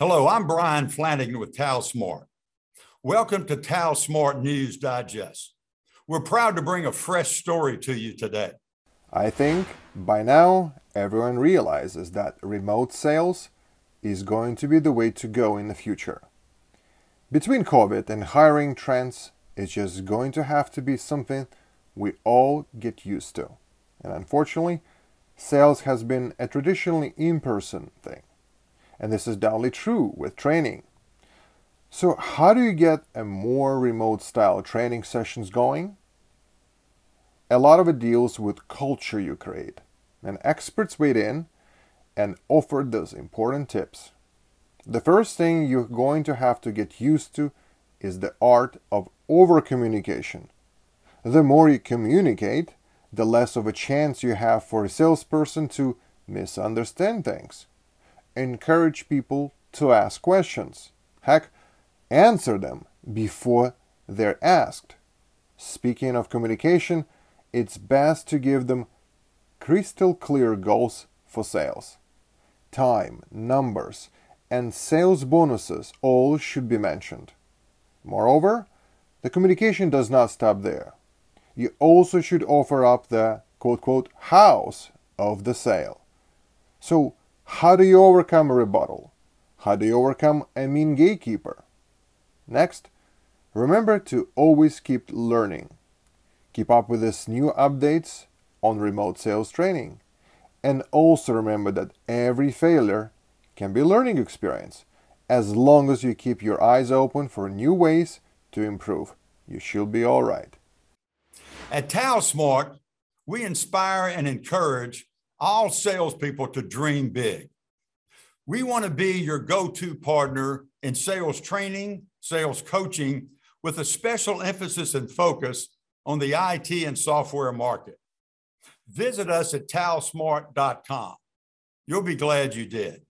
Hello, I'm Brian Flanagan with TalSmart. Welcome to TalSmart News Digest. We're proud to bring a fresh story to you today. I think by now everyone realizes that remote sales is going to be the way to go in the future. Between COVID and hiring trends, it's just going to have to be something we all get used to. And unfortunately, sales has been a traditionally in person thing and this is doubly true with training. So, how do you get a more remote style training sessions going? A lot of it deals with culture you create, and experts weighed in and offered those important tips. The first thing you're going to have to get used to is the art of over communication. The more you communicate, the less of a chance you have for a salesperson to misunderstand things encourage people to ask questions. Heck, answer them before they're asked. Speaking of communication, it's best to give them crystal clear goals for sales. Time, numbers, and sales bonuses all should be mentioned. Moreover, the communication does not stop there. You also should offer up the quote quote house of the sale. So how do you overcome a rebuttal? How do you overcome a mean gatekeeper? Next, remember to always keep learning. Keep up with these new updates on remote sales training. And also remember that every failure can be a learning experience. As long as you keep your eyes open for new ways to improve, you should be all right. At TalSmart, we inspire and encourage all salespeople to dream big. We want to be your go to partner in sales training, sales coaching, with a special emphasis and focus on the IT and software market. Visit us at talsmart.com. You'll be glad you did.